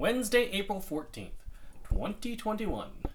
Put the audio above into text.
Wednesday, April 14th, 2021.